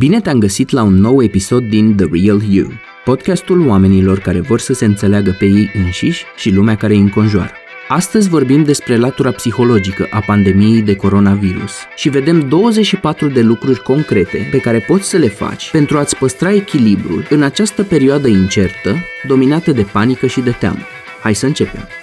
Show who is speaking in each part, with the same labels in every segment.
Speaker 1: Bine te-am găsit la un nou episod din The Real You, podcastul oamenilor care vor să se înțeleagă pe ei înșiși și lumea care îi înconjoară. Astăzi vorbim despre latura psihologică a pandemiei de coronavirus și vedem 24 de lucruri concrete pe care poți să le faci pentru a-ți păstra echilibrul în această perioadă incertă, dominată de panică și de teamă. Hai să începem!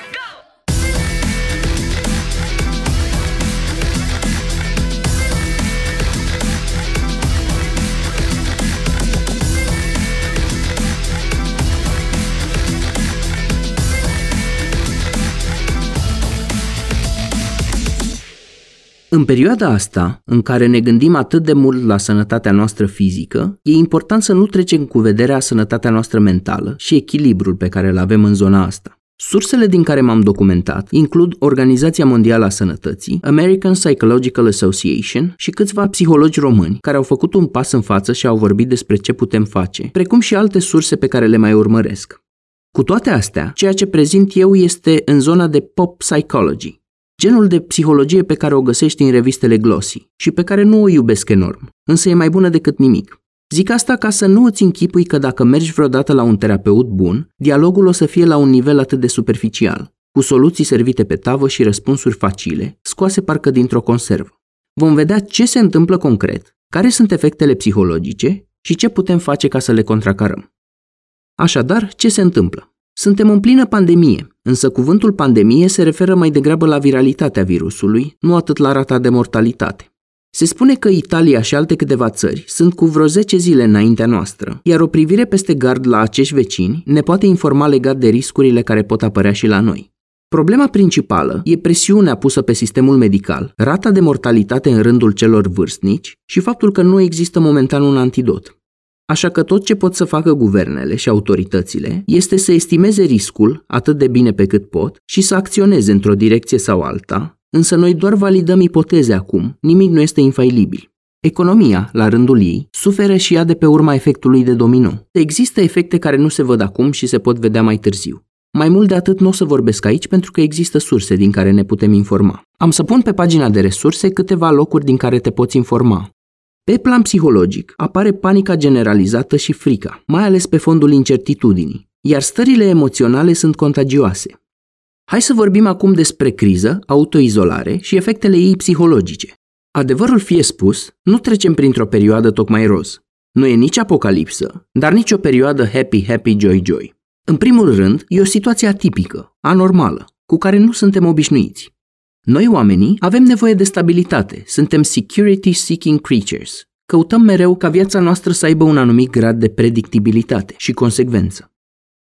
Speaker 1: În perioada asta, în care ne gândim atât de mult la sănătatea noastră fizică, e important să nu trecem cu vederea sănătatea noastră mentală și echilibrul pe care îl avem în zona asta. Sursele din care m-am documentat includ Organizația Mondială a Sănătății, American Psychological Association și câțiva psihologi români care au făcut un pas în față și au vorbit despre ce putem face, precum și alte surse pe care le mai urmăresc. Cu toate astea, ceea ce prezint eu este în zona de pop psychology, Genul de psihologie pe care o găsești în revistele glossy și pe care nu o iubesc enorm, însă e mai bună decât nimic. Zic asta ca să nu îți închipui că dacă mergi vreodată la un terapeut bun, dialogul o să fie la un nivel atât de superficial, cu soluții servite pe tavă și răspunsuri facile, scoase parcă dintr-o conservă. Vom vedea ce se întâmplă concret, care sunt efectele psihologice și ce putem face ca să le contracarăm. Așadar, ce se întâmplă? Suntem în plină pandemie, însă cuvântul pandemie se referă mai degrabă la viralitatea virusului, nu atât la rata de mortalitate. Se spune că Italia și alte câteva țări sunt cu vreo 10 zile înaintea noastră, iar o privire peste gard la acești vecini ne poate informa legat de riscurile care pot apărea și la noi. Problema principală e presiunea pusă pe sistemul medical, rata de mortalitate în rândul celor vârstnici și faptul că nu există momentan un antidot. Așa că tot ce pot să facă guvernele și autoritățile este să estimeze riscul atât de bine pe cât pot și să acționeze într-o direcție sau alta, însă noi doar validăm ipoteze acum, nimic nu este infailibil. Economia, la rândul ei, suferă și ea de pe urma efectului de domino. Există efecte care nu se văd acum și se pot vedea mai târziu. Mai mult de atât nu o să vorbesc aici pentru că există surse din care ne putem informa. Am să pun pe pagina de resurse câteva locuri din care te poți informa. Pe plan psihologic, apare panica generalizată și frica, mai ales pe fondul incertitudinii, iar stările emoționale sunt contagioase. Hai să vorbim acum despre criză, autoizolare și efectele ei psihologice. Adevărul fie spus, nu trecem printr-o perioadă tocmai roz. Nu e nici apocalipsă, dar nici o perioadă happy, happy, joy, joy. În primul rând, e o situație atipică, anormală, cu care nu suntem obișnuiți. Noi oamenii avem nevoie de stabilitate, suntem security seeking creatures. Căutăm mereu ca viața noastră să aibă un anumit grad de predictibilitate și consecvență.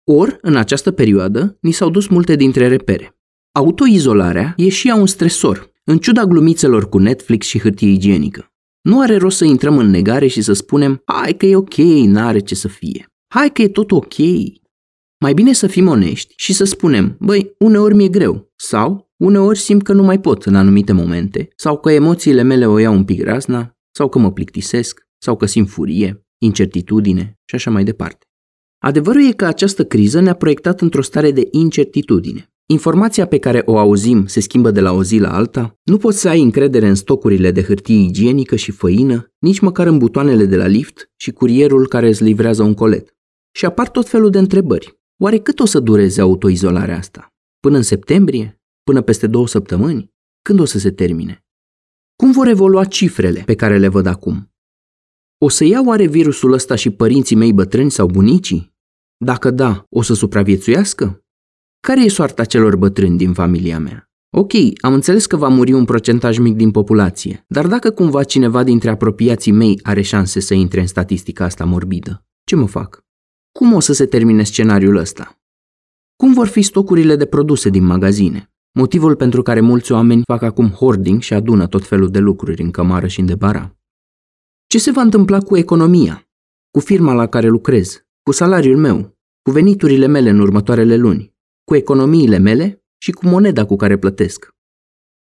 Speaker 1: Or, în această perioadă, ni s-au dus multe dintre repere. Autoizolarea e și ea un stresor, în ciuda glumițelor cu Netflix și hârtie igienică. Nu are rost să intrăm în negare și să spunem, hai că e ok, n-are ce să fie. Hai că e tot ok. Mai bine să fim onești și să spunem, băi, uneori mi-e greu, sau Uneori simt că nu mai pot în anumite momente, sau că emoțiile mele o iau un pic razna, sau că mă plictisesc, sau că simt furie, incertitudine și așa mai departe. Adevărul e că această criză ne-a proiectat într-o stare de incertitudine. Informația pe care o auzim se schimbă de la o zi la alta, nu poți să ai încredere în stocurile de hârtie igienică și făină, nici măcar în butoanele de la lift și curierul care îți livrează un colet. Și apar tot felul de întrebări. Oare cât o să dureze autoizolarea asta? Până în septembrie? Până peste două săptămâni? Când o să se termine? Cum vor evolua cifrele pe care le văd acum? O să iau oare virusul ăsta și părinții mei bătrâni sau bunicii? Dacă da, o să supraviețuiască? Care e soarta celor bătrâni din familia mea? Ok, am înțeles că va muri un procentaj mic din populație, dar dacă cumva cineva dintre apropiații mei are șanse să intre în statistica asta morbidă, ce mă fac? Cum o să se termine scenariul ăsta? Cum vor fi stocurile de produse din magazine? Motivul pentru care mulți oameni fac acum hoarding și adună tot felul de lucruri în cămară și în debara. Ce se va întâmpla cu economia? Cu firma la care lucrez? Cu salariul meu? Cu veniturile mele în următoarele luni? Cu economiile mele și cu moneda cu care plătesc?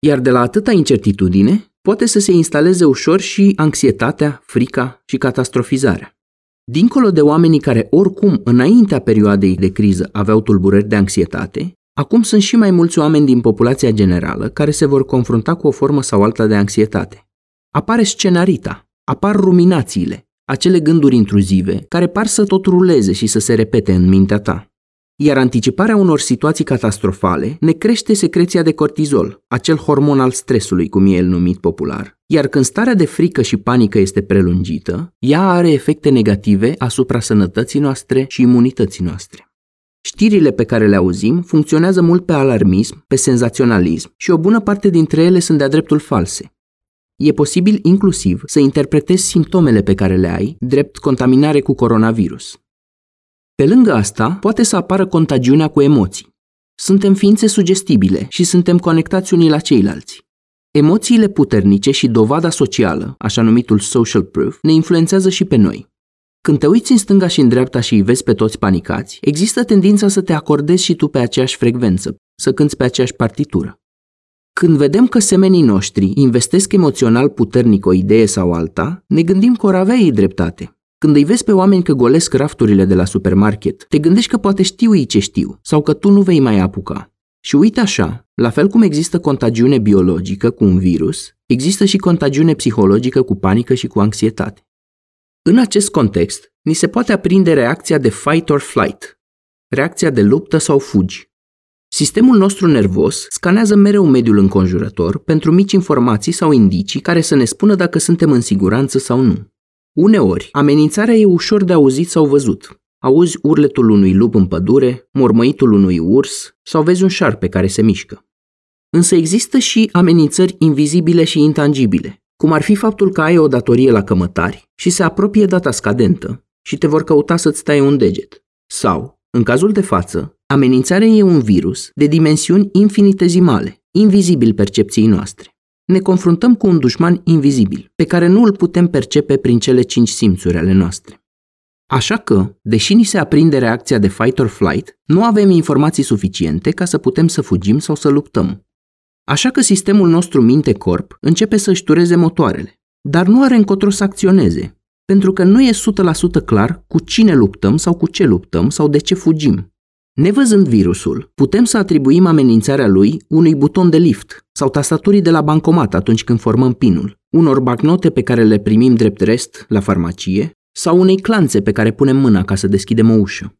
Speaker 1: Iar de la atâta incertitudine, poate să se instaleze ușor și anxietatea, frica și catastrofizarea. Dincolo de oamenii care oricum înaintea perioadei de criză aveau tulburări de anxietate, Acum sunt și mai mulți oameni din populația generală care se vor confrunta cu o formă sau alta de anxietate. Apare scenarita, apar ruminațiile, acele gânduri intruzive care par să tot ruleze și să se repete în mintea ta. Iar anticiparea unor situații catastrofale ne crește secreția de cortizol, acel hormon al stresului, cum e el numit popular. Iar când starea de frică și panică este prelungită, ea are efecte negative asupra sănătății noastre și imunității noastre. Știrile pe care le auzim funcționează mult pe alarmism, pe senzaționalism și o bună parte dintre ele sunt de-a dreptul false. E posibil inclusiv să interpretezi simptomele pe care le ai drept contaminare cu coronavirus. Pe lângă asta, poate să apară contagiunea cu emoții. Suntem ființe sugestibile și suntem conectați unii la ceilalți. Emoțiile puternice și dovada socială, așa numitul social proof, ne influențează și pe noi. Când te uiți în stânga și în dreapta și îi vezi pe toți panicați, există tendința să te acordezi și tu pe aceeași frecvență, să cânți pe aceeași partitură. Când vedem că semenii noștri investesc emoțional puternic o idee sau alta, ne gândim că or avea ei dreptate. Când îi vezi pe oameni că golesc rafturile de la supermarket, te gândești că poate știu ei ce știu sau că tu nu vei mai apuca. Și uite așa, la fel cum există contagiune biologică cu un virus, există și contagiune psihologică cu panică și cu anxietate. În acest context, ni se poate aprinde reacția de fight or flight, reacția de luptă sau fugi. Sistemul nostru nervos scanează mereu mediul înconjurător pentru mici informații sau indicii care să ne spună dacă suntem în siguranță sau nu. Uneori, amenințarea e ușor de auzit sau văzut. Auzi urletul unui lup în pădure, mormăitul unui urs sau vezi un șarpe care se mișcă. Însă există și amenințări invizibile și intangibile, cum ar fi faptul că ai o datorie la cămătari și se apropie data scadentă și te vor căuta să-ți tai un deget. Sau, în cazul de față, amenințarea e un virus de dimensiuni infinitezimale, invizibil percepției noastre ne confruntăm cu un dușman invizibil, pe care nu îl putem percepe prin cele cinci simțuri ale noastre. Așa că, deși ni se aprinde reacția de fight or flight, nu avem informații suficiente ca să putem să fugim sau să luptăm. Așa că sistemul nostru minte-corp începe să-și tureze motoarele, dar nu are încotro să acționeze, pentru că nu e 100% clar cu cine luptăm sau cu ce luptăm sau de ce fugim. Nevăzând virusul, putem să atribuim amenințarea lui unui buton de lift sau tastaturii de la bancomat atunci când formăm pinul, unor bacnote pe care le primim drept rest la farmacie sau unei clanțe pe care punem mâna ca să deschidem o ușă.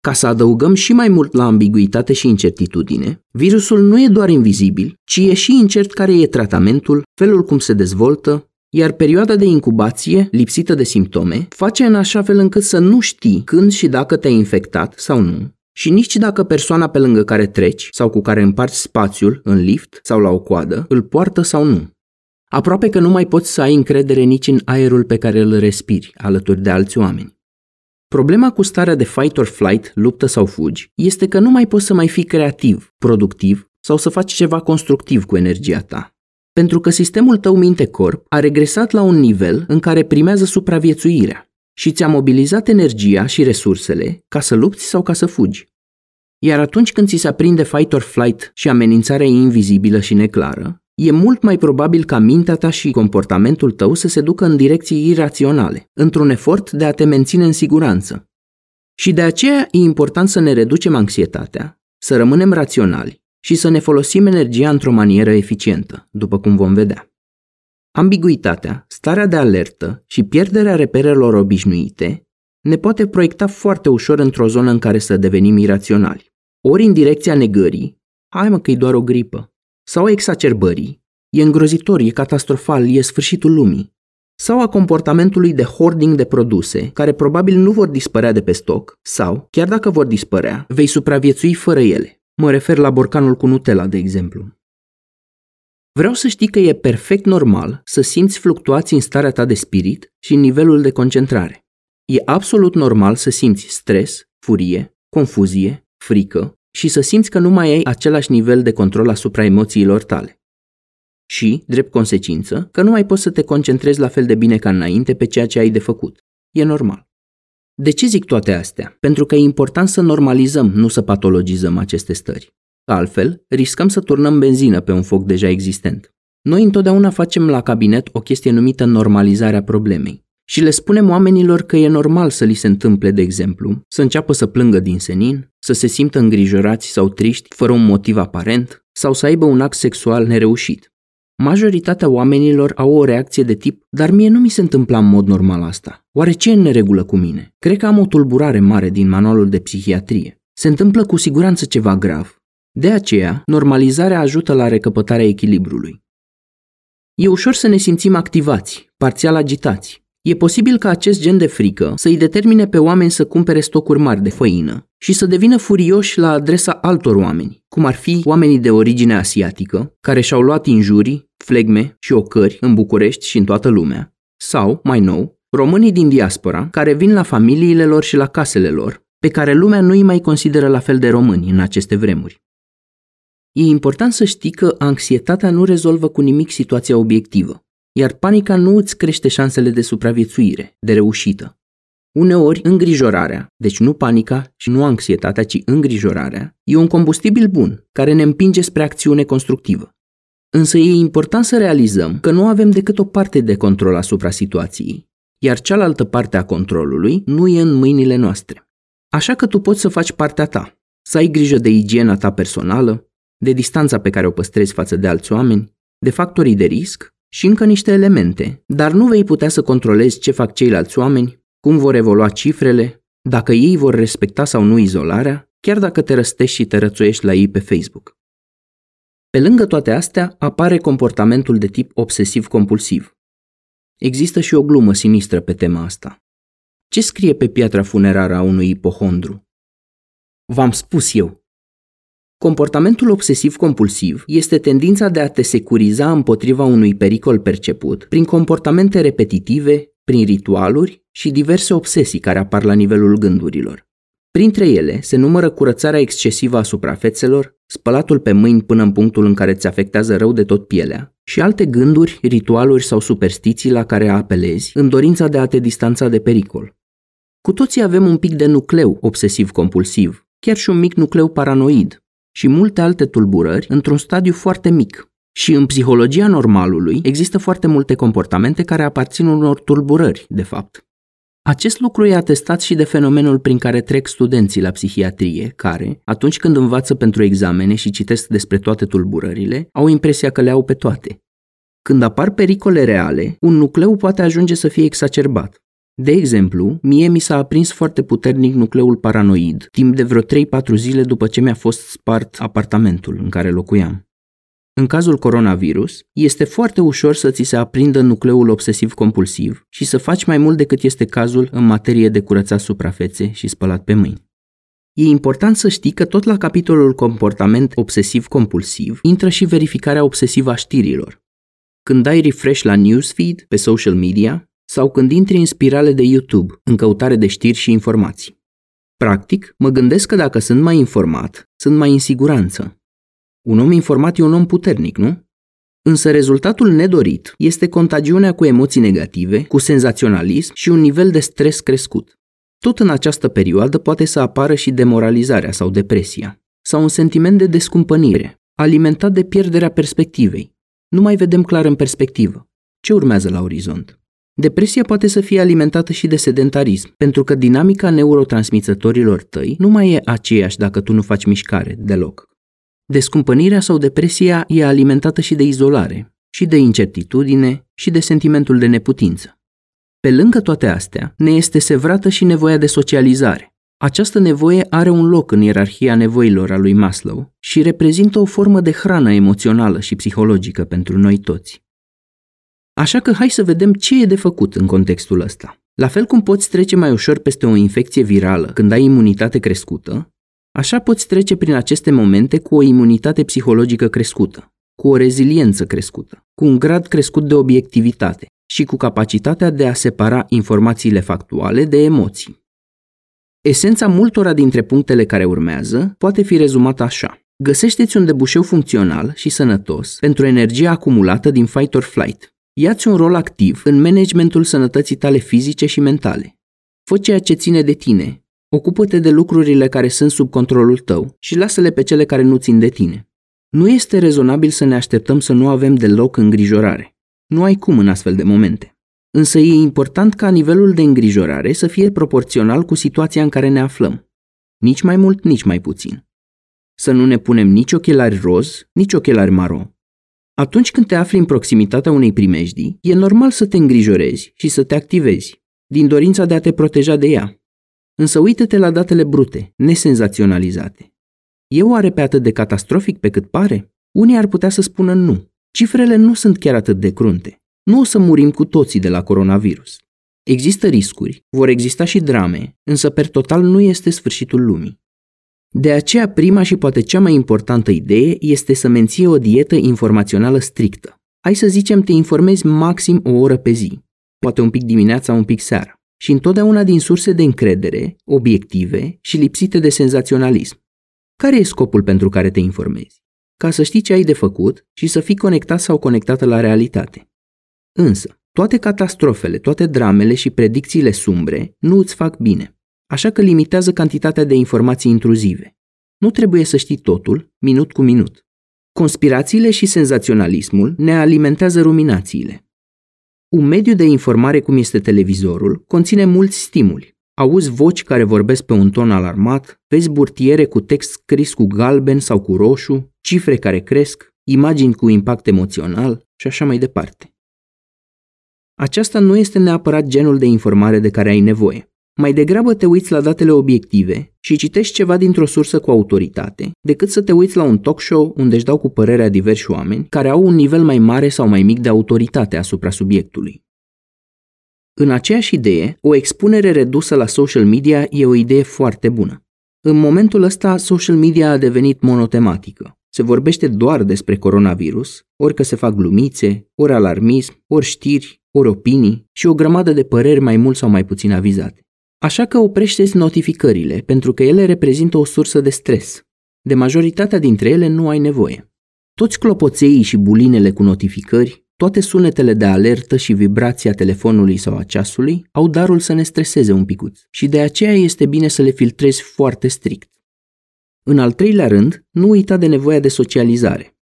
Speaker 1: Ca să adăugăm și mai mult la ambiguitate și incertitudine, virusul nu e doar invizibil, ci e și incert care e tratamentul, felul cum se dezvoltă, iar perioada de incubație, lipsită de simptome, face în așa fel încât să nu știi când și dacă te-ai infectat sau nu, și nici dacă persoana pe lângă care treci sau cu care împarți spațiul în lift sau la o coadă îl poartă sau nu. Aproape că nu mai poți să ai încredere nici în aerul pe care îl respiri alături de alți oameni. Problema cu starea de fight or flight, luptă sau fugi, este că nu mai poți să mai fii creativ, productiv sau să faci ceva constructiv cu energia ta. Pentru că sistemul tău minte-corp a regresat la un nivel în care primează supraviețuirea și ți-a mobilizat energia și resursele ca să lupți sau ca să fugi. Iar atunci când ți se aprinde fight or flight și amenințarea e invizibilă și neclară, e mult mai probabil ca mintea ta și comportamentul tău să se ducă în direcții iraționale, într-un efort de a te menține în siguranță. Și de aceea e important să ne reducem anxietatea, să rămânem raționali și să ne folosim energia într-o manieră eficientă, după cum vom vedea. Ambiguitatea, starea de alertă și pierderea reperelor obișnuite ne poate proiecta foarte ușor într-o zonă în care să devenim iraționali. Ori în direcția negării, hai mă că e doar o gripă, sau a exacerbării, e îngrozitor, e catastrofal, e sfârșitul lumii, sau a comportamentului de hoarding de produse, care probabil nu vor dispărea de pe stoc, sau, chiar dacă vor dispărea, vei supraviețui fără ele. Mă refer la borcanul cu Nutella, de exemplu. Vreau să știi că e perfect normal să simți fluctuații în starea ta de spirit și în nivelul de concentrare. E absolut normal să simți stres, furie, confuzie, frică și să simți că nu mai ai același nivel de control asupra emoțiilor tale. Și, drept consecință, că nu mai poți să te concentrezi la fel de bine ca înainte pe ceea ce ai de făcut. E normal. De ce zic toate astea? Pentru că e important să normalizăm, nu să patologizăm aceste stări. Altfel, riscăm să turnăm benzină pe un foc deja existent. Noi întotdeauna facem la cabinet o chestie numită normalizarea problemei. Și le spunem oamenilor că e normal să li se întâmple, de exemplu, să înceapă să plângă din senin, să se simtă îngrijorați sau triști fără un motiv aparent, sau să aibă un act sexual nereușit. Majoritatea oamenilor au o reacție de tip, dar mie nu mi se întâmpla în mod normal asta. Oare ce e în neregulă cu mine? Cred că am o tulburare mare din manualul de psihiatrie. Se întâmplă cu siguranță ceva grav. De aceea, normalizarea ajută la recăpătarea echilibrului. E ușor să ne simțim activați, parțial agitați. E posibil ca acest gen de frică să îi determine pe oameni să cumpere stocuri mari de făină și să devină furioși la adresa altor oameni, cum ar fi oamenii de origine asiatică, care și-au luat injurii, flegme și ocări în București și în toată lumea, sau, mai nou, românii din diaspora, care vin la familiile lor și la casele lor, pe care lumea nu îi mai consideră la fel de români în aceste vremuri. E important să știi că anxietatea nu rezolvă cu nimic situația obiectivă, iar panica nu îți crește șansele de supraviețuire, de reușită. Uneori, îngrijorarea, deci nu panica și nu anxietatea, ci îngrijorarea, e un combustibil bun care ne împinge spre acțiune constructivă. Însă e important să realizăm că nu avem decât o parte de control asupra situației, iar cealaltă parte a controlului nu e în mâinile noastre. Așa că tu poți să faci partea ta, să ai grijă de igiena ta personală, de distanța pe care o păstrezi față de alți oameni, de factorii de risc și încă niște elemente, dar nu vei putea să controlezi ce fac ceilalți oameni, cum vor evolua cifrele, dacă ei vor respecta sau nu izolarea, chiar dacă te răstești și te rățuiești la ei pe Facebook. Pe lângă toate astea, apare comportamentul de tip obsesiv-compulsiv. Există și o glumă sinistră pe tema asta. Ce scrie pe piatra funerară a unui ipohondru? V-am spus eu, Comportamentul obsesiv-compulsiv este tendința de a te securiza împotriva unui pericol perceput prin comportamente repetitive, prin ritualuri și diverse obsesii care apar la nivelul gândurilor. Printre ele se numără curățarea excesivă a suprafețelor, spălatul pe mâini până în punctul în care îți afectează rău de tot pielea și alte gânduri, ritualuri sau superstiții la care apelezi în dorința de a te distanța de pericol. Cu toții avem un pic de nucleu obsesiv-compulsiv, chiar și un mic nucleu paranoid, și multe alte tulburări într-un stadiu foarte mic. Și în psihologia normalului există foarte multe comportamente care aparțin unor tulburări, de fapt. Acest lucru e atestat și de fenomenul prin care trec studenții la psihiatrie, care, atunci când învață pentru examene și citesc despre toate tulburările, au impresia că le au pe toate. Când apar pericole reale, un nucleu poate ajunge să fie exacerbat. De exemplu, mie mi s-a aprins foarte puternic nucleul paranoid, timp de vreo 3-4 zile după ce mi-a fost spart apartamentul în care locuiam. În cazul coronavirus, este foarte ușor să ți se aprindă nucleul obsesiv-compulsiv și să faci mai mult decât este cazul în materie de curățat suprafețe și spălat pe mâini. E important să știi că tot la capitolul comportament obsesiv-compulsiv intră și verificarea obsesivă a știrilor. Când dai refresh la newsfeed pe social media, sau când intri în spirale de YouTube în căutare de știri și informații. Practic, mă gândesc că dacă sunt mai informat, sunt mai în siguranță. Un om informat e un om puternic, nu? Însă rezultatul nedorit este contagiunea cu emoții negative, cu senzaționalism și un nivel de stres crescut. Tot în această perioadă poate să apară și demoralizarea sau depresia, sau un sentiment de descumpănire, alimentat de pierderea perspectivei. Nu mai vedem clar în perspectivă. Ce urmează la orizont? Depresia poate să fie alimentată și de sedentarism, pentru că dinamica neurotransmițătorilor tăi nu mai e aceeași dacă tu nu faci mișcare deloc. Descumpănirea sau depresia e alimentată și de izolare, și de incertitudine, și de sentimentul de neputință. Pe lângă toate astea, ne este sevrată și nevoia de socializare. Această nevoie are un loc în ierarhia nevoilor a lui Maslow și reprezintă o formă de hrană emoțională și psihologică pentru noi toți. Așa că hai să vedem ce e de făcut în contextul ăsta. La fel cum poți trece mai ușor peste o infecție virală când ai imunitate crescută, așa poți trece prin aceste momente cu o imunitate psihologică crescută, cu o reziliență crescută, cu un grad crescut de obiectivitate și cu capacitatea de a separa informațiile factuale de emoții. Esența multora dintre punctele care urmează poate fi rezumată așa. Găsește-ți un debușeu funcțional și sănătos pentru energia acumulată din fight or flight, Iați un rol activ în managementul sănătății tale fizice și mentale. Fă ceea ce ține de tine. Ocupă-te de lucrurile care sunt sub controlul tău și lasă-le pe cele care nu țin de tine. Nu este rezonabil să ne așteptăm să nu avem deloc îngrijorare. Nu ai cum în astfel de momente. Însă e important ca nivelul de îngrijorare să fie proporțional cu situația în care ne aflăm. Nici mai mult, nici mai puțin. Să nu ne punem nici ochelari roz, nici ochelari maro, Atunci când te afli în proximitatea unei primejdii, e normal să te îngrijorezi și să te activezi, din dorința de a te proteja de ea. Însă uită-te la datele brute, nesenzaționalizate. E oare pe atât de catastrofic pe cât pare? Unii ar putea să spună nu. Cifrele nu sunt chiar atât de crunte. Nu o să murim cu toții de la coronavirus. Există riscuri, vor exista și drame, însă per total nu este sfârșitul lumii. De aceea, prima și poate cea mai importantă idee este să menții o dietă informațională strictă. Hai să zicem, te informezi maxim o oră pe zi, poate un pic dimineața, un pic seara, și întotdeauna din surse de încredere, obiective și lipsite de senzaționalism. Care e scopul pentru care te informezi? Ca să știi ce ai de făcut și să fii conectat sau conectată la realitate. Însă, toate catastrofele, toate dramele și predicțiile sumbre nu îți fac bine, așa că limitează cantitatea de informații intruzive. Nu trebuie să știi totul, minut cu minut. Conspirațiile și senzaționalismul ne alimentează ruminațiile. Un mediu de informare cum este televizorul conține mulți stimuli. Auzi voci care vorbesc pe un ton alarmat, vezi burtiere cu text scris cu galben sau cu roșu, cifre care cresc, imagini cu impact emoțional și așa mai departe. Aceasta nu este neapărat genul de informare de care ai nevoie. Mai degrabă te uiți la datele obiective și citești ceva dintr-o sursă cu autoritate, decât să te uiți la un talk show unde își dau cu părerea diversi oameni care au un nivel mai mare sau mai mic de autoritate asupra subiectului. În aceeași idee, o expunere redusă la social media e o idee foarte bună. În momentul ăsta, social media a devenit monotematică. Se vorbește doar despre coronavirus, ori că se fac glumițe, ori alarmism, ori știri, ori opinii și o grămadă de păreri mai mult sau mai puțin avizate. Așa că oprește notificările, pentru că ele reprezintă o sursă de stres. De majoritatea dintre ele nu ai nevoie. Toți clopoțeii și bulinele cu notificări, toate sunetele de alertă și vibrația telefonului sau a ceasului au darul să ne streseze un picuț și de aceea este bine să le filtrezi foarte strict. În al treilea rând, nu uita de nevoia de socializare.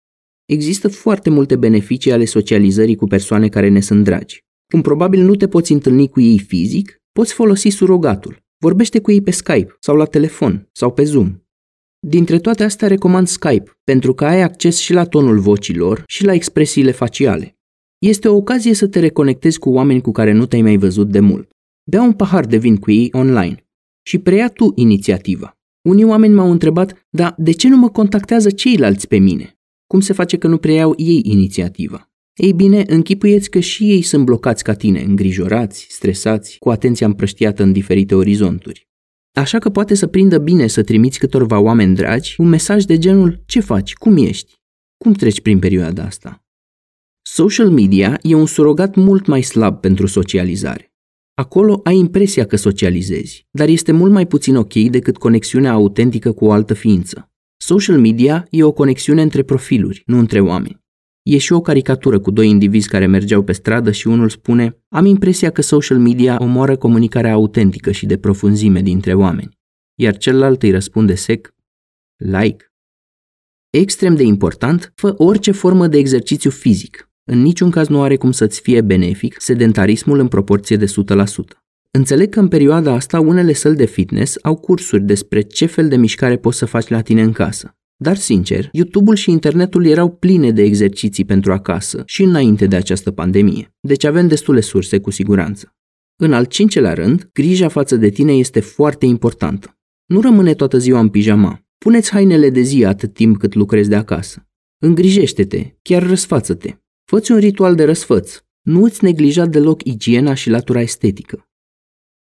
Speaker 1: Există foarte multe beneficii ale socializării cu persoane care ne sunt dragi. Cum probabil nu te poți întâlni cu ei fizic, poți folosi surogatul. Vorbește cu ei pe Skype sau la telefon sau pe Zoom. Dintre toate astea recomand Skype, pentru că ai acces și la tonul vocilor și la expresiile faciale. Este o ocazie să te reconectezi cu oameni cu care nu te-ai mai văzut de mult. Bea un pahar de vin cu ei online și preia tu inițiativa. Unii oameni m-au întrebat, dar de ce nu mă contactează ceilalți pe mine? Cum se face că nu preiau ei inițiativa? Ei bine, închipuieți că și ei sunt blocați ca tine, îngrijorați, stresați, cu atenția împrăștiată în diferite orizonturi. Așa că poate să prindă bine să trimiți câtorva oameni dragi un mesaj de genul Ce faci? Cum ești? Cum treci prin perioada asta? Social media e un surogat mult mai slab pentru socializare. Acolo ai impresia că socializezi, dar este mult mai puțin ok decât conexiunea autentică cu o altă ființă. Social media e o conexiune între profiluri, nu între oameni. E și o caricatură cu doi indivizi care mergeau pe stradă și unul spune Am impresia că social media omoară comunicarea autentică și de profunzime dintre oameni. Iar celălalt îi răspunde sec Like. Extrem de important, fă orice formă de exercițiu fizic. În niciun caz nu are cum să-ți fie benefic sedentarismul în proporție de 100%. Înțeleg că în perioada asta unele săli de fitness au cursuri despre ce fel de mișcare poți să faci la tine în casă. Dar sincer, YouTube-ul și internetul erau pline de exerciții pentru acasă și înainte de această pandemie, deci avem destule surse cu siguranță. În al cincelea rând, grija față de tine este foarte importantă. Nu rămâne toată ziua în pijama. Puneți hainele de zi atât timp cât lucrezi de acasă. Îngrijește-te, chiar răsfață-te. Făți un ritual de răsfăț. Nu îți neglija deloc igiena și latura estetică.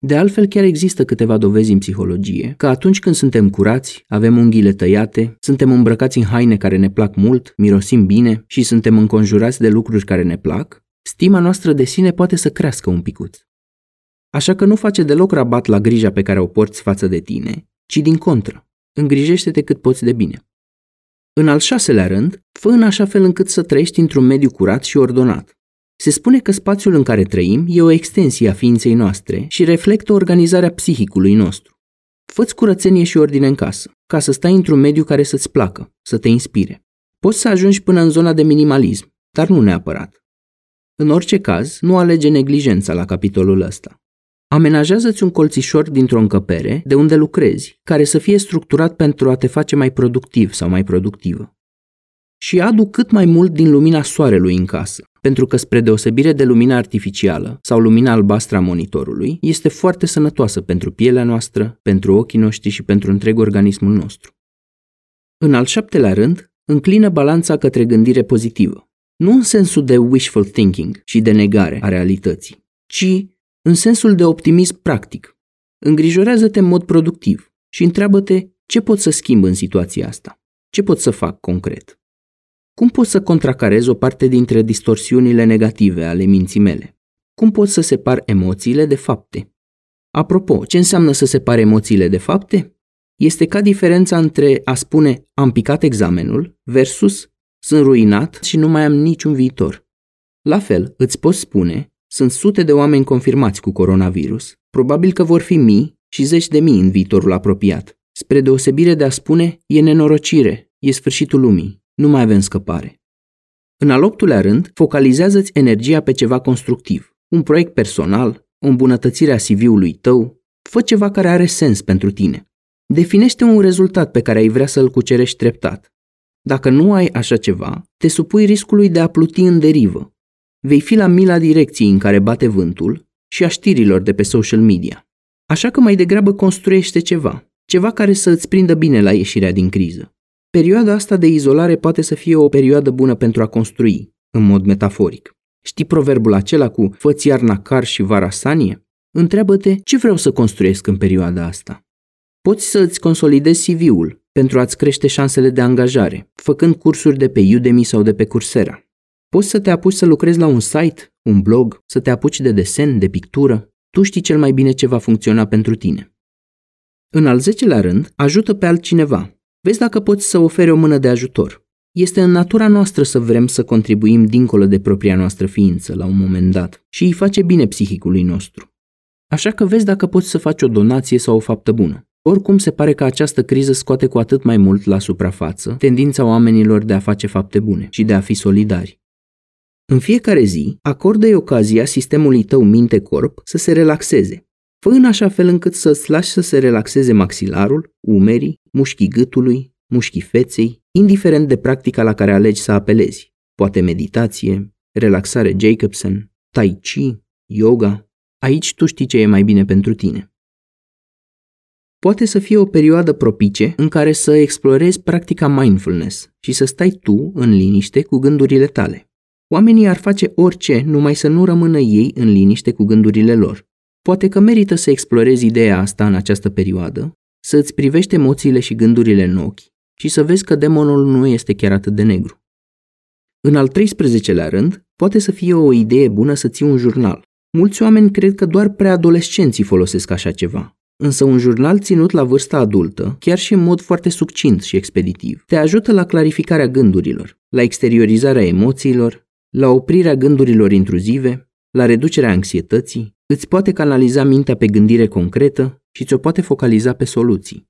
Speaker 1: De altfel, chiar există câteva dovezi în psihologie că atunci când suntem curați, avem unghiile tăiate, suntem îmbrăcați în haine care ne plac mult, mirosim bine și suntem înconjurați de lucruri care ne plac, stima noastră de sine poate să crească un picuț. Așa că nu face deloc rabat la grija pe care o porți față de tine, ci din contră, îngrijește-te cât poți de bine. În al șaselea rând, fă în așa fel încât să trăiești într-un mediu curat și ordonat. Se spune că spațiul în care trăim e o extensie a ființei noastre și reflectă organizarea psihicului nostru. Făți curățenie și ordine în casă, ca să stai într-un mediu care să-ți placă, să te inspire. Poți să ajungi până în zona de minimalism, dar nu neapărat. În orice caz, nu alege neglijența la capitolul ăsta. Amenajează-ți un colțișor dintr-o încăpere de unde lucrezi, care să fie structurat pentru a te face mai productiv sau mai productivă. și adu cât mai mult din lumina soarelui în casă, pentru că spre deosebire de lumina artificială sau lumina albastră a monitorului, este foarte sănătoasă pentru pielea noastră, pentru ochii noștri și pentru întreg organismul nostru. În al șaptelea rând, înclină balanța către gândire pozitivă. Nu în sensul de wishful thinking și de negare a realității, ci în sensul de optimism practic. Îngrijorează-te în mod productiv și întreabă-te ce pot să schimb în situația asta, ce pot să fac concret. Cum pot să contracarez o parte dintre distorsiunile negative ale minții mele? Cum pot să separ emoțiile de fapte? Apropo, ce înseamnă să separ emoțiile de fapte? Este ca diferența între a spune am picat examenul versus sunt ruinat și nu mai am niciun viitor. La fel, îți poți spune, sunt sute de oameni confirmați cu coronavirus, probabil că vor fi mii și zeci de mii în viitorul apropiat. Spre deosebire de a spune, e nenorocire, e sfârșitul lumii, nu mai avem scăpare. În al optulea rând, focalizează-ți energia pe ceva constructiv, un proiect personal, o îmbunătățire a CV-ului tău, fă ceva care are sens pentru tine. Definește un rezultat pe care ai vrea să-l cucerești treptat. Dacă nu ai așa ceva, te supui riscului de a pluti în derivă. Vei fi la mila direcției în care bate vântul și a știrilor de pe social media. Așa că mai degrabă construiește ceva, ceva care să îți prindă bine la ieșirea din criză. Perioada asta de izolare poate să fie o perioadă bună pentru a construi, în mod metaforic. Știi proverbul acela cu fă iarna car și vara sanie? Întreabă-te ce vreau să construiesc în perioada asta. Poți să îți consolidezi CV-ul pentru a-ți crește șansele de angajare, făcând cursuri de pe Udemy sau de pe Coursera. Poți să te apuci să lucrezi la un site, un blog, să te apuci de desen, de pictură. Tu știi cel mai bine ce va funcționa pentru tine. În al zecelea rând, ajută pe altcineva. Vezi dacă poți să oferi o mână de ajutor. Este în natura noastră să vrem să contribuim dincolo de propria noastră ființă la un moment dat și îi face bine psihicului nostru. Așa că vezi dacă poți să faci o donație sau o faptă bună. Oricum se pare că această criză scoate cu atât mai mult la suprafață tendința oamenilor de a face fapte bune și de a fi solidari. În fiecare zi, acordă-i ocazia sistemului tău minte-corp să se relaxeze. Fă în așa fel încât să-ți lași să se relaxeze maxilarul, umerii, mușchii gâtului, mușchii feței, indiferent de practica la care alegi să apelezi. Poate meditație, relaxare Jacobson, tai chi, yoga. Aici tu știi ce e mai bine pentru tine poate să fie o perioadă propice în care să explorezi practica mindfulness și să stai tu în liniște cu gândurile tale. Oamenii ar face orice numai să nu rămână ei în liniște cu gândurile lor. Poate că merită să explorezi ideea asta în această perioadă, să îți privești emoțiile și gândurile în ochi și să vezi că demonul nu este chiar atât de negru. În al 13-lea rând, poate să fie o idee bună să ții un jurnal. Mulți oameni cred că doar preadolescenții folosesc așa ceva, Însă un jurnal ținut la vârsta adultă, chiar și în mod foarte succint și expeditiv, te ajută la clarificarea gândurilor, la exteriorizarea emoțiilor, la oprirea gândurilor intruzive, la reducerea anxietății, îți poate canaliza mintea pe gândire concretă și ți-o poate focaliza pe soluții.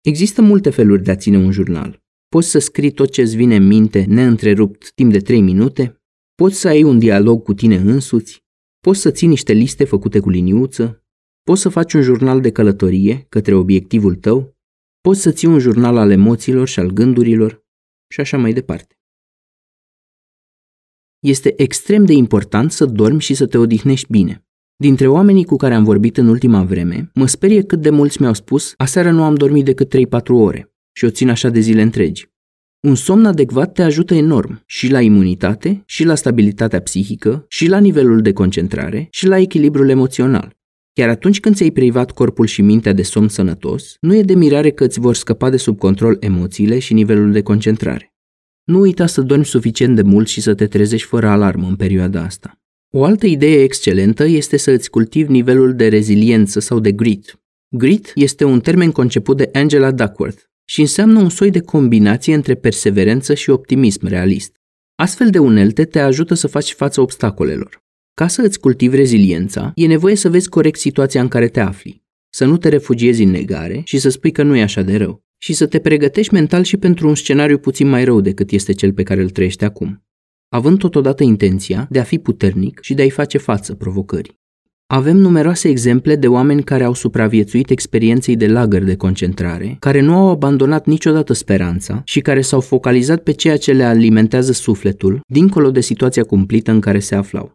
Speaker 1: Există multe feluri de a ține un jurnal. Poți să scrii tot ce îți vine în minte neîntrerupt timp de 3 minute, poți să ai un dialog cu tine însuți, poți să ții niște liste făcute cu liniuță, Poți să faci un jurnal de călătorie către obiectivul tău, poți să ții un jurnal al emoțiilor și al gândurilor și așa mai departe. Este extrem de important să dormi și să te odihnești bine. Dintre oamenii cu care am vorbit în ultima vreme, mă sperie cât de mulți mi-au spus, aseară nu am dormit decât 3-4 ore și o țin așa de zile întregi. Un somn adecvat te ajută enorm și la imunitate, și la stabilitatea psihică, și la nivelul de concentrare, și la echilibrul emoțional. Chiar atunci când ți-ai privat corpul și mintea de somn sănătos, nu e de mirare că îți vor scăpa de sub control emoțiile și nivelul de concentrare. Nu uita să dormi suficient de mult și să te trezești fără alarmă în perioada asta. O altă idee excelentă este să îți cultivi nivelul de reziliență sau de grit. Grit este un termen conceput de Angela Duckworth și înseamnă un soi de combinație între perseverență și optimism realist. Astfel de unelte te ajută să faci față obstacolelor. Ca să îți cultivi reziliența, e nevoie să vezi corect situația în care te afli, să nu te refugiezi în negare și să spui că nu e așa de rău, și să te pregătești mental și pentru un scenariu puțin mai rău decât este cel pe care îl trăiești acum, având totodată intenția de a fi puternic și de a-i face față provocării. Avem numeroase exemple de oameni care au supraviețuit experienței de lagăr de concentrare, care nu au abandonat niciodată speranța și care s-au focalizat pe ceea ce le alimentează sufletul, dincolo de situația cumplită în care se aflau.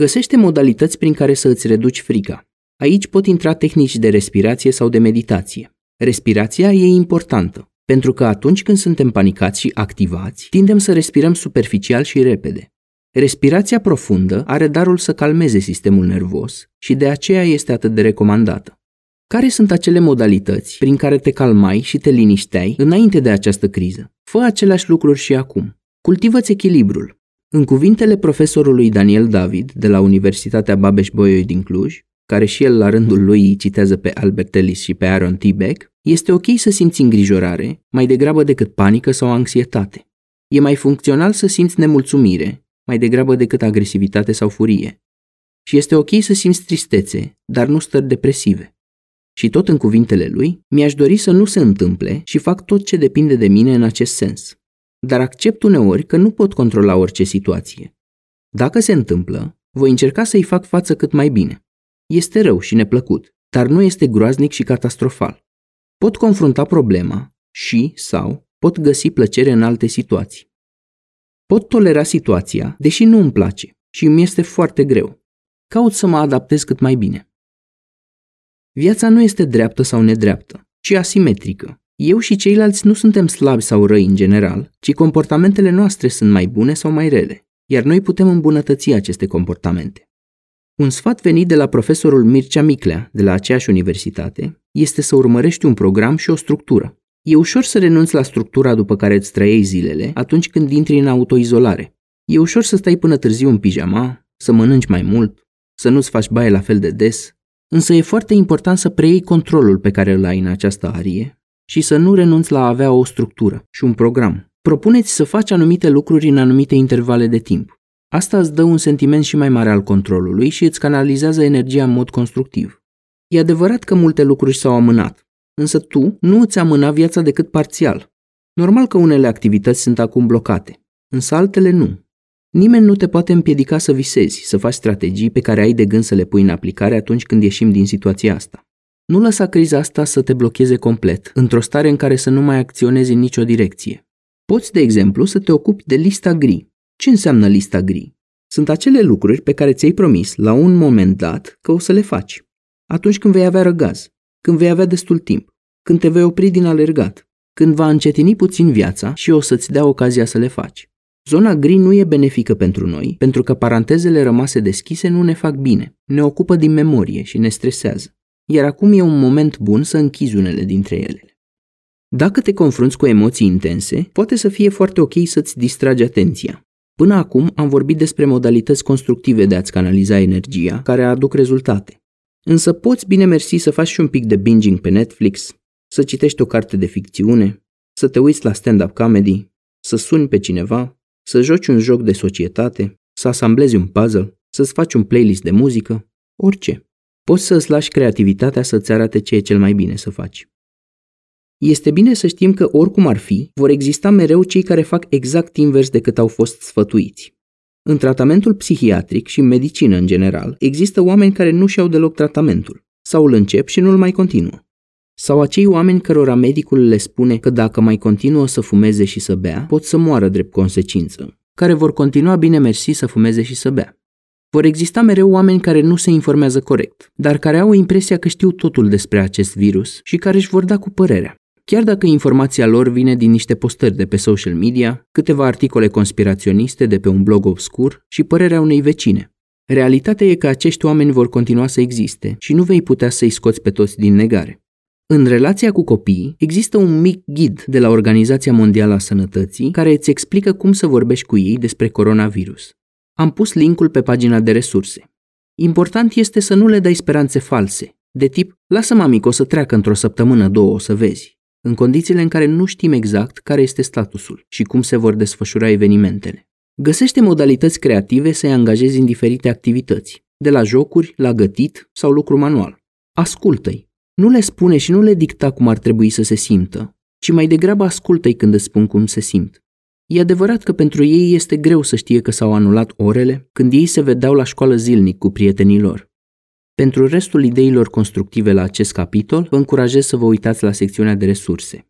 Speaker 1: Găsește modalități prin care să îți reduci frica. Aici pot intra tehnici de respirație sau de meditație. Respirația e importantă, pentru că atunci când suntem panicați și activați, tindem să respirăm superficial și repede. Respirația profundă are darul să calmeze sistemul nervos și de aceea este atât de recomandată. Care sunt acele modalități prin care te calmai și te linișteai înainte de această criză? Fă aceleași lucruri și acum. Cultivă-ți echilibrul. În cuvintele profesorului Daniel David de la Universitatea Babeș-Bolyai din Cluj, care și el la rândul lui îi citează pe Albert Ellis și pe Aaron T. Beck, este ok să simți îngrijorare, mai degrabă decât panică sau anxietate. E mai funcțional să simți nemulțumire, mai degrabă decât agresivitate sau furie. Și este ok să simți tristețe, dar nu stări depresive. Și tot în cuvintele lui, mi-aș dori să nu se întâmple și fac tot ce depinde de mine în acest sens. Dar accept uneori că nu pot controla orice situație. Dacă se întâmplă, voi încerca să-i fac față cât mai bine. Este rău și neplăcut, dar nu este groaznic și catastrofal. Pot confrunta problema și sau pot găsi plăcere în alte situații. Pot tolera situația, deși nu îmi place și îmi este foarte greu. Caut să mă adaptez cât mai bine. Viața nu este dreaptă sau nedreaptă, ci asimetrică. Eu și ceilalți nu suntem slabi sau răi în general, ci comportamentele noastre sunt mai bune sau mai rele, iar noi putem îmbunătăți aceste comportamente. Un sfat venit de la profesorul Mircea Miclea, de la aceeași universitate, este să urmărești un program și o structură. E ușor să renunți la structura după care îți trăiei zilele atunci când intri în autoizolare. E ușor să stai până târziu în pijama, să mănânci mai mult, să nu-ți faci baie la fel de des, însă e foarte important să preiei controlul pe care îl ai în această arie și să nu renunți la a avea o structură și un program. Propuneți să faci anumite lucruri în anumite intervale de timp. Asta îți dă un sentiment și mai mare al controlului și îți canalizează energia în mod constructiv. E adevărat că multe lucruri s-au amânat, însă tu nu îți amâna viața decât parțial. Normal că unele activități sunt acum blocate, însă altele nu. Nimeni nu te poate împiedica să visezi, să faci strategii pe care ai de gând să le pui în aplicare atunci când ieșim din situația asta. Nu lăsa criza asta să te blocheze complet, într-o stare în care să nu mai acționezi în nicio direcție. Poți, de exemplu, să te ocupi de lista gri. Ce înseamnă lista gri? Sunt acele lucruri pe care ți-ai promis la un moment dat că o să le faci. Atunci când vei avea răgaz, când vei avea destul timp, când te vei opri din alergat, când va încetini puțin viața și o să-ți dea ocazia să le faci. Zona gri nu e benefică pentru noi, pentru că parantezele rămase deschise nu ne fac bine, ne ocupă din memorie și ne stresează. Iar acum e un moment bun să închizi unele dintre ele. Dacă te confrunți cu emoții intense, poate să fie foarte ok să-ți distragi atenția. Până acum am vorbit despre modalități constructive de a-ți canaliza energia, care aduc rezultate. Însă poți bine mersi să faci și un pic de binging pe Netflix, să citești o carte de ficțiune, să te uiți la stand-up comedy, să suni pe cineva, să joci un joc de societate, să asamblezi un puzzle, să-ți faci un playlist de muzică, orice. Poți să îți lași creativitatea să-ți arate ce e cel mai bine să faci. Este bine să știm că oricum ar fi, vor exista mereu cei care fac exact invers decât au fost sfătuiți. În tratamentul psihiatric și în medicină în general, există oameni care nu și-au deloc tratamentul, sau îl încep și nu îl mai continuă. Sau acei oameni cărora medicul le spune că dacă mai continuă să fumeze și să bea, pot să moară drept consecință, care vor continua bine mersi să fumeze și să bea. Vor exista mereu oameni care nu se informează corect, dar care au impresia că știu totul despre acest virus și care își vor da cu părerea. Chiar dacă informația lor vine din niște postări de pe social media, câteva articole conspiraționiste de pe un blog obscur și părerea unei vecine. Realitatea e că acești oameni vor continua să existe și nu vei putea să-i scoți pe toți din negare. În relația cu copiii, există un mic ghid de la Organizația Mondială a Sănătății care îți explică cum să vorbești cu ei despre coronavirus. Am pus linkul pe pagina de resurse. Important este să nu le dai speranțe false, de tip, lasă mami o să treacă într-o săptămână, două, o să vezi, în condițiile în care nu știm exact care este statusul și cum se vor desfășura evenimentele. Găsește modalități creative să-i angajezi în diferite activități, de la jocuri, la gătit sau lucru manual. Ascultă-i, nu le spune și nu le dicta cum ar trebui să se simtă, ci mai degrabă ascultă-i când îți spun cum se simt. E adevărat că pentru ei este greu să știe că s-au anulat orele când ei se vedeau la școală zilnic cu prietenii lor. Pentru restul ideilor constructive la acest capitol, vă încurajez să vă uitați la secțiunea de resurse.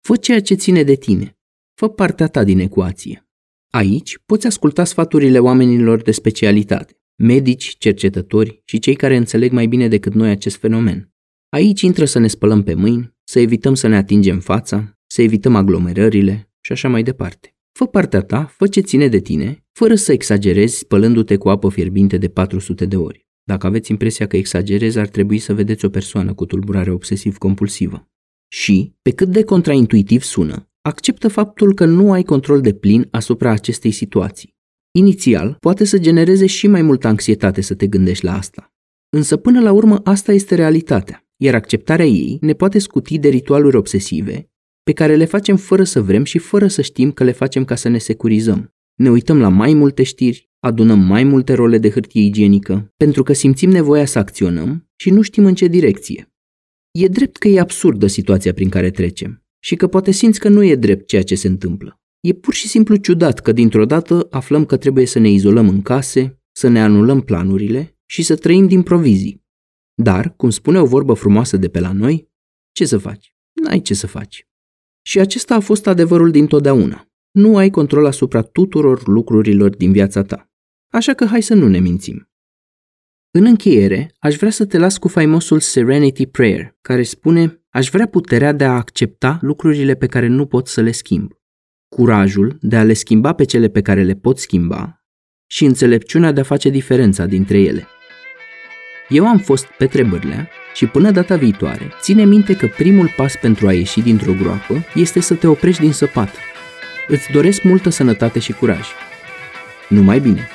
Speaker 1: Fă ceea ce ține de tine. Fă partea ta din ecuație. Aici poți asculta sfaturile oamenilor de specialitate, medici, cercetători și cei care înțeleg mai bine decât noi acest fenomen. Aici intră să ne spălăm pe mâini, să evităm să ne atingem fața, să evităm aglomerările și așa mai departe. Fă partea ta, fă ce ține de tine, fără să exagerezi spălându-te cu apă fierbinte de 400 de ori. Dacă aveți impresia că exagerezi, ar trebui să vedeți o persoană cu tulburare obsesiv-compulsivă. Și, pe cât de contraintuitiv sună, acceptă faptul că nu ai control de plin asupra acestei situații. Inițial, poate să genereze și mai multă anxietate să te gândești la asta. Însă până la urmă asta este realitatea, iar acceptarea ei ne poate scuti de ritualuri obsesive pe care le facem fără să vrem și fără să știm că le facem ca să ne securizăm. Ne uităm la mai multe știri, adunăm mai multe role de hârtie igienică, pentru că simțim nevoia să acționăm și nu știm în ce direcție. E drept că e absurdă situația prin care trecem și că poate simți că nu e drept ceea ce se întâmplă. E pur și simplu ciudat că dintr-o dată aflăm că trebuie să ne izolăm în case, să ne anulăm planurile și să trăim din provizii. Dar, cum spune o vorbă frumoasă de pe la noi, ce să faci? N-ai ce să faci. Și acesta a fost adevărul dintotdeauna. Nu ai control asupra tuturor lucrurilor din viața ta. Așa că hai să nu ne mințim. În încheiere, aș vrea să te las cu faimosul Serenity Prayer, care spune Aș vrea puterea de a accepta lucrurile pe care nu pot să le schimb, curajul de a le schimba pe cele pe care le pot schimba și înțelepciunea de a face diferența dintre ele. Eu am fost Petre Bârlea și până data viitoare, ține minte că primul pas pentru a ieși dintr-o groapă este să te oprești din săpat. Îți doresc multă sănătate și curaj. Numai bine!